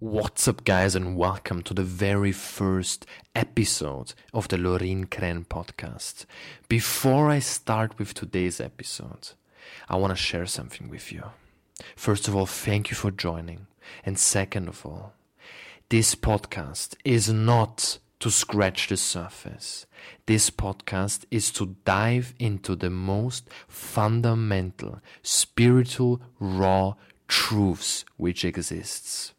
What's up, guys, and welcome to the very first episode of the Lorin Krenn podcast. Before I start with today's episode, I want to share something with you. First of all, thank you for joining. And second of all, this podcast is not to scratch the surface. This podcast is to dive into the most fundamental, spiritual, raw truths which exists.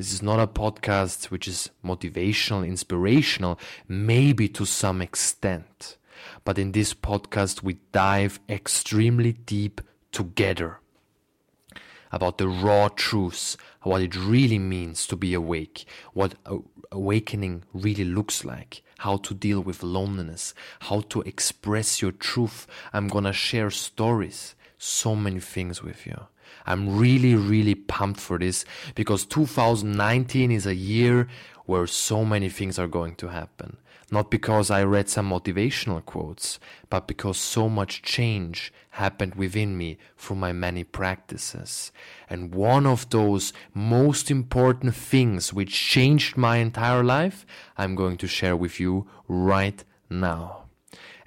This is not a podcast which is motivational, inspirational, maybe to some extent. But in this podcast, we dive extremely deep together about the raw truths, what it really means to be awake, what awakening really looks like, how to deal with loneliness, how to express your truth. I'm gonna share stories, so many things with you. I'm really, really pumped for this because 2019 is a year where so many things are going to happen. Not because I read some motivational quotes, but because so much change happened within me through my many practices. And one of those most important things which changed my entire life, I'm going to share with you right now.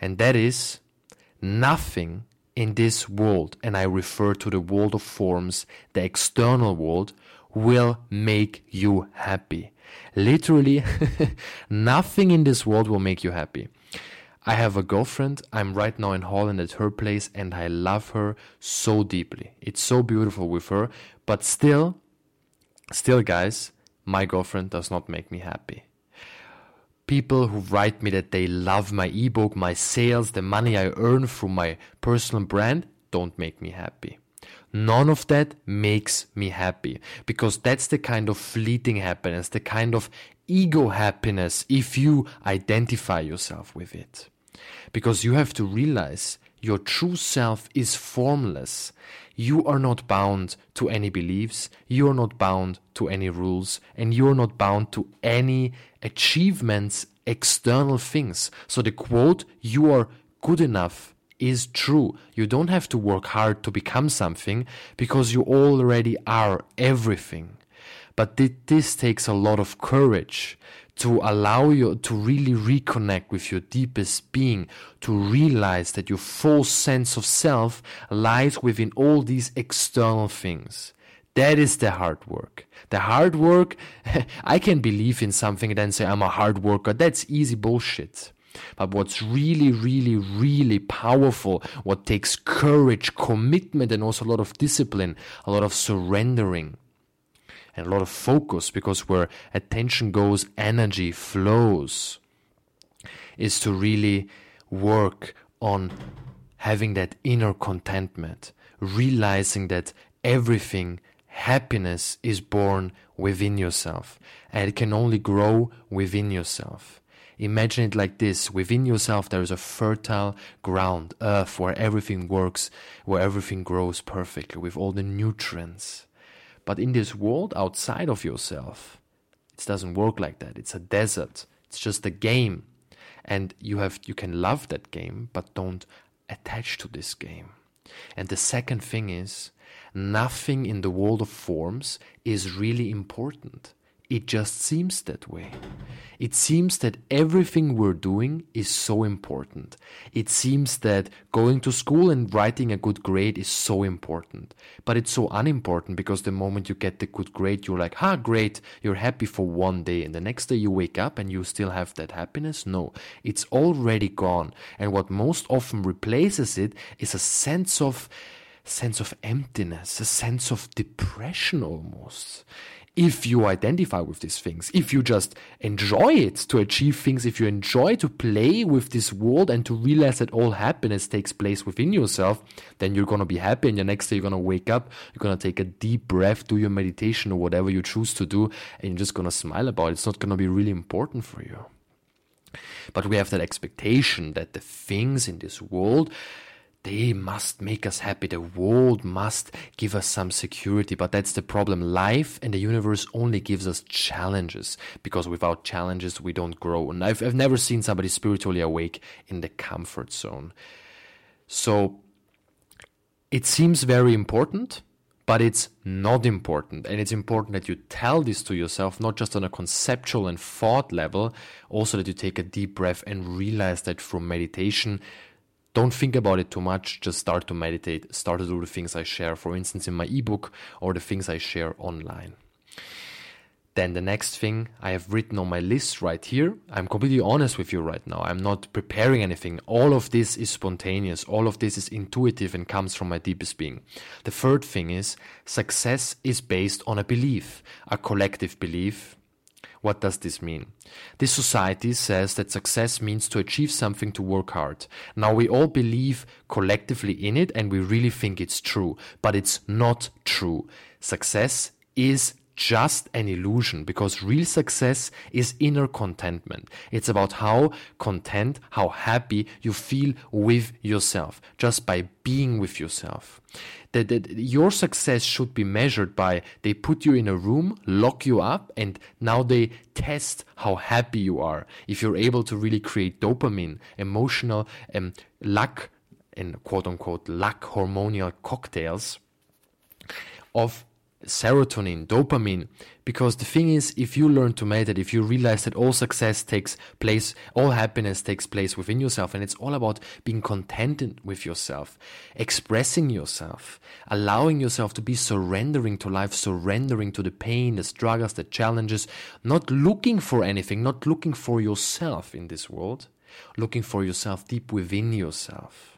And that is nothing in this world, and I refer to the world of forms, the external world, will make you happy. Literally, nothing in this world will make you happy. I have a girlfriend. I'm right now in Holland at her place, and I love her so deeply. It's so beautiful with her, but still, still, guys, my girlfriend does not make me happy people who write me that they love my ebook, my sales, the money I earn through my personal brand don't make me happy. None of that makes me happy because that's the kind of fleeting happiness, the kind of ego happiness if you identify yourself with it. Because you have to realize your true self is formless. You are not bound to any beliefs, you are not bound to any rules, and you are not bound to any achievements, external things. So the quote, you are good enough, is true. You don't have to work hard to become something because you already are everything. But this takes a lot of courage to allow you to really reconnect with your deepest being, to realize that your full sense of self lies within all these external things. That is the hard work. The hard work, I can believe in something and then say I'm a hard worker. That's easy bullshit. But what's really, really, really powerful, what takes courage, commitment, and also a lot of discipline, a lot of surrendering, and a lot of focus, because where attention goes, energy flows, is to really work on having that inner contentment, realizing that everything happiness is born within yourself and it can only grow within yourself. Imagine it like this within yourself, there is a fertile ground, earth, where everything works, where everything grows perfectly with all the nutrients. But in this world outside of yourself, it doesn't work like that. It's a desert, it's just a game. And you have you can love that game, but don't attach to this game. And the second thing is nothing in the world of forms is really important. It just seems that way. It seems that everything we're doing is so important. It seems that going to school and writing a good grade is so important. But it's so unimportant because the moment you get the good grade, you're like, ah, great, you're happy for one day. And the next day you wake up and you still have that happiness? No, it's already gone. And what most often replaces it is a sense of sense of emptiness, a sense of depression almost. If you identify with these things, if you just enjoy it to achieve things, if you enjoy to play with this world and to realize that all happiness takes place within yourself, then you're gonna be happy and the next day you're gonna wake up, you're gonna take a deep breath, do your meditation or whatever you choose to do, and you're just gonna smile about it. It's not gonna be really important for you. But we have that expectation that the things in this world they must make us happy. The world must give us some security. But that's the problem. Life and the universe only gives us challenges because without challenges, we don't grow. And I've, I've never seen somebody spiritually awake in the comfort zone. So it seems very important, but it's not important. And it's important that you tell this to yourself, not just on a conceptual and thought level, also that you take a deep breath and realize that from meditation, don't think about it too much. Just start to meditate, start to do the things I share, for instance, in my ebook or the things I share online. Then the next thing I have written on my list right here. I'm completely honest with you right now. I'm not preparing anything. All of this is spontaneous. All of this is intuitive and comes from my deepest being. The third thing is success is based on a belief, a collective belief. What does this mean? This society says that success means to achieve something to work hard. Now we all believe collectively in it and we really think it's true, but it's not true. Success is just an illusion because real success is inner contentment. It's about how content, how happy you feel with yourself, just by being with yourself. That, that your success should be measured by they put you in a room, lock you up, and now they test how happy you are. If you're able to really create dopamine, emotional, um, luck, and quote unquote luck hormonal cocktails of serotonin, dopamine. Because the thing is, if you learn to meditate, if you realize that all success takes place, all happiness takes place within yourself, and it's all about being contented with yourself, expressing yourself, allowing yourself to be surrendering to life, surrendering to the pain, the struggles, the challenges, not looking for anything, not looking for yourself in this world, looking for yourself deep within yourself.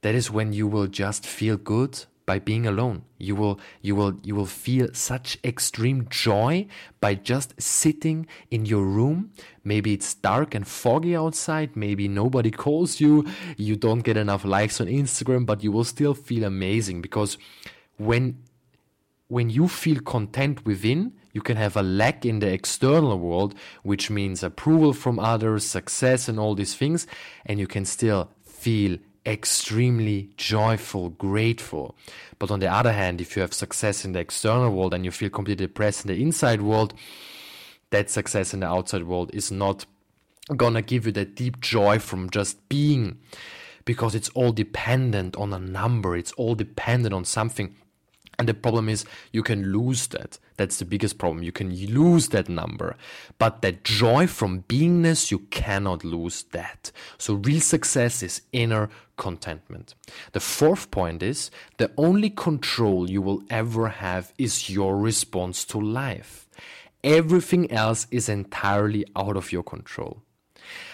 That is when you will just feel good by being alone. You will you will you will feel such extreme joy by just sitting in your room. Maybe it's dark and foggy outside, maybe nobody calls you, you don't get enough likes on Instagram, but you will still feel amazing because when when you feel content within, you can have a lack in the external world, which means approval from others, success, and all these things, and you can still feel extremely joyful, grateful. But on the other hand, if you have success in the external world and you feel completely depressed in the inside world, that success in the outside world is not gonna give you that deep joy from just being because it's all dependent on a number, it's all dependent on something and the problem is you can lose that. That's the biggest problem. You can lose that number. But that joy from beingness, you cannot lose that. So real success is inner contentment. The fourth point is the only control you will ever have is your response to life. Everything else is entirely out of your control.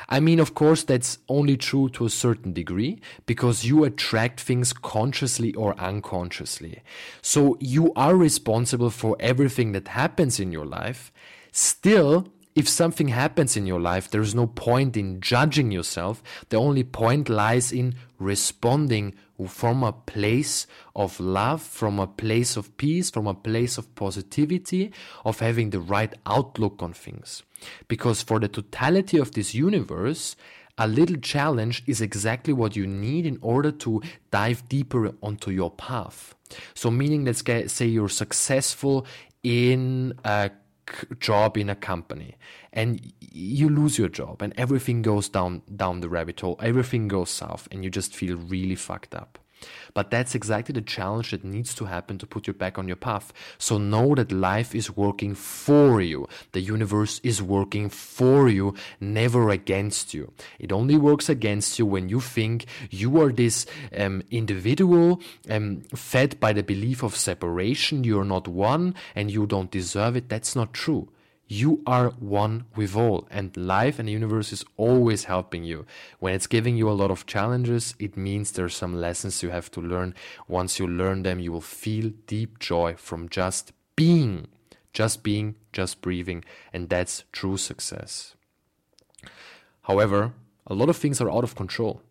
I mean, of course, that's only true to a certain degree because you attract things consciously or unconsciously. So you are responsible for everything that happens in your life. Still, if something happens in your life, there is no point in judging yourself. The only point lies in responding from a place of love, from a place of peace, from a place of positivity, of having the right outlook on things. Because for the totality of this universe, a little challenge is exactly what you need in order to dive deeper onto your path. So, meaning, let's say you're successful in a job in a company and you lose your job and everything goes down down the rabbit hole. Everything goes south and you just feel really fucked up but that's exactly the challenge that needs to happen to put you back on your path. So know that life is working for you. The universe is working for you, never against you. It only works against you when you think you are this um, individual um, fed by the belief of separation. You're not one and you don't deserve it. That's not true. You are one with all, and life and the universe is always helping you. When it's giving you a lot of challenges, it means there's some lessons you have to learn. Once you learn them, you will feel deep joy from just being, just being, just breathing, and that's true success. However, a lot of things are out of control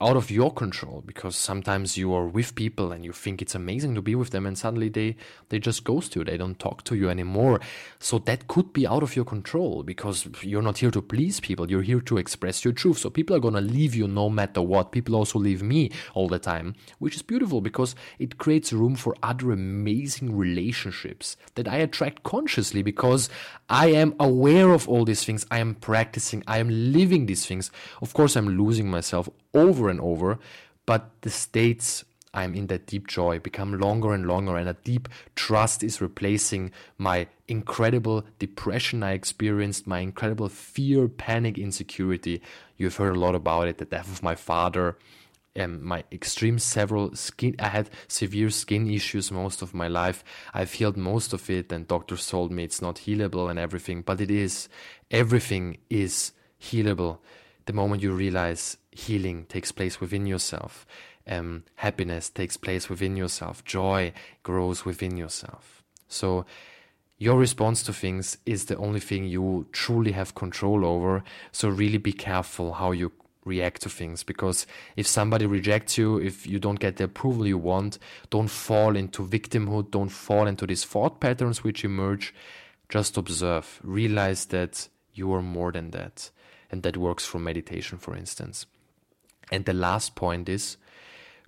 out of your control because sometimes you are with people and you think it's amazing to be with them and suddenly they they just ghost you. They don't talk to you anymore. So that could be out of your control because you're not here to please people. You're here to express your truth. So people are going to leave you no matter what. People also leave me all the time which is beautiful because it creates room for other amazing relationships that I attract consciously because I am aware of all these things. I am practicing. I am living these things. Of course I'm losing myself over and over, but the states I'm in that deep joy become longer and longer, and a deep trust is replacing my incredible depression I experienced, my incredible fear, panic, insecurity. You've heard a lot about it, the death of my father. Um, my extreme several skin i had severe skin issues most of my life i've healed most of it and doctors told me it's not healable and everything but it is everything is healable the moment you realize healing takes place within yourself um, happiness takes place within yourself joy grows within yourself so your response to things is the only thing you truly have control over so really be careful how you react to things because if somebody rejects you, if you don't get the approval you want, don't fall into victimhood, don't fall into these thought patterns which emerge. Just observe, realize that you are more than that. And that works for meditation, for instance. And the last point is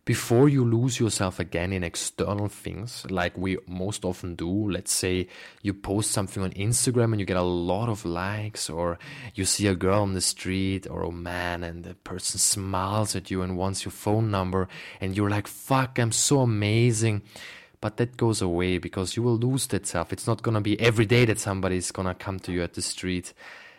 before you lose yourself again in external things, like we most often do. Let's say you post something on Instagram and you get a lot of likes, or you see a girl on the street or a man and the person smiles at you and wants your phone number, and you're like, fuck, I'm so amazing. But that goes away because you will lose that self. It's not gonna be every day that somebody's gonna come to you at the street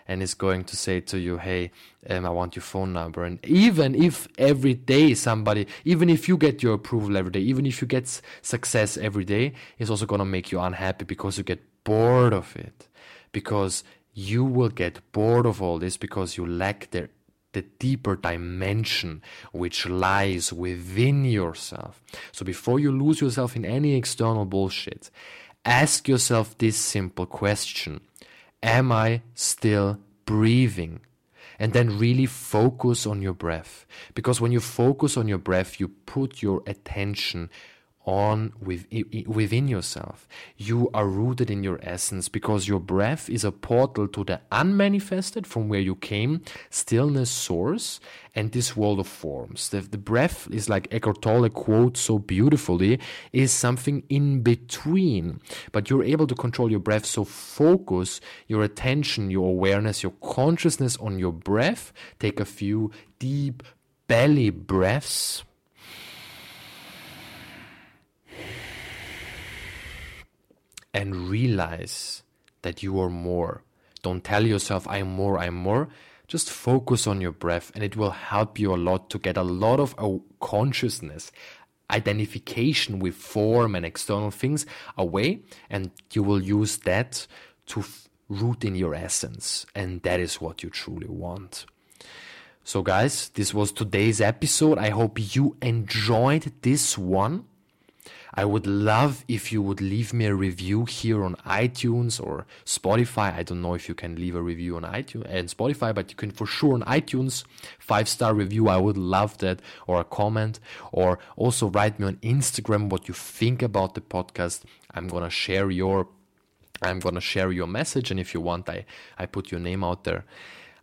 and is going to say to you, hey, um, I want your phone number. And even if every day somebody, even if you get your approval every day, even if you get success every day, it's also going to make you unhappy because you get bored of it. Because you will get bored of all this because you lack the the deeper dimension which lies within yourself. So before you lose yourself in any external bullshit, ask yourself this simple question Am I still breathing? And then really focus on your breath. Because when you focus on your breath, you put your attention on with, within yourself. You are rooted in your essence because your breath is a portal to the unmanifested from where you came, stillness source, and this world of forms. The, the breath is like Eckhart Tolle quotes so beautifully, is something in between. But you're able to control your breath, so focus your attention, your awareness, your consciousness on your breath. Take a few deep belly breaths and realize that you are more. Don't tell yourself, I'm more, I'm more. Just focus on your breath, and it will help you a lot to get a lot of consciousness, identification with form and external things away, and you will use that to root in your essence, and that is what you truly want. So, guys, this was today's episode. I hope you enjoyed this one. I would love if you would leave me a review here on iTunes or Spotify. I don't know if you can leave a review on iTunes uh, and Spotify, but you can for sure on iTunes five star review. I would love that or a comment or also write me on Instagram what you think about the podcast. I'm gonna share your I'm gonna share your message and if you want I, I put your name out there.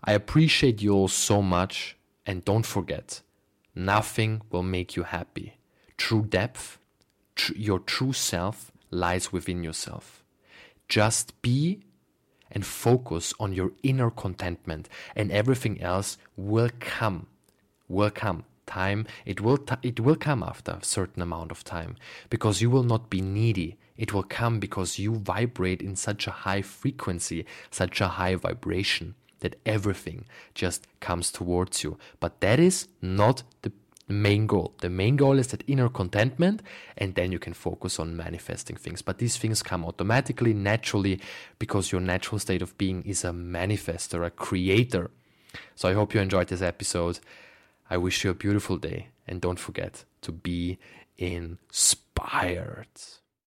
I appreciate you all so much and don't forget nothing will make you happy. True depth tr- your true self lies within yourself. Just be and focus on your inner contentment, and everything else will come. Will come. Time it will it will come after a certain amount of time because you will not be needy. It will come because you vibrate in such a high frequency, such a high vibration that everything just comes towards you. But that is not main goal. The main goal is that inner contentment, and then you can focus on manifesting things. But these things come automatically, naturally, because your natural state of being is a manifester, a creator. So I hope you enjoyed this episode. I wish you a beautiful day, and don't forget to be inspired.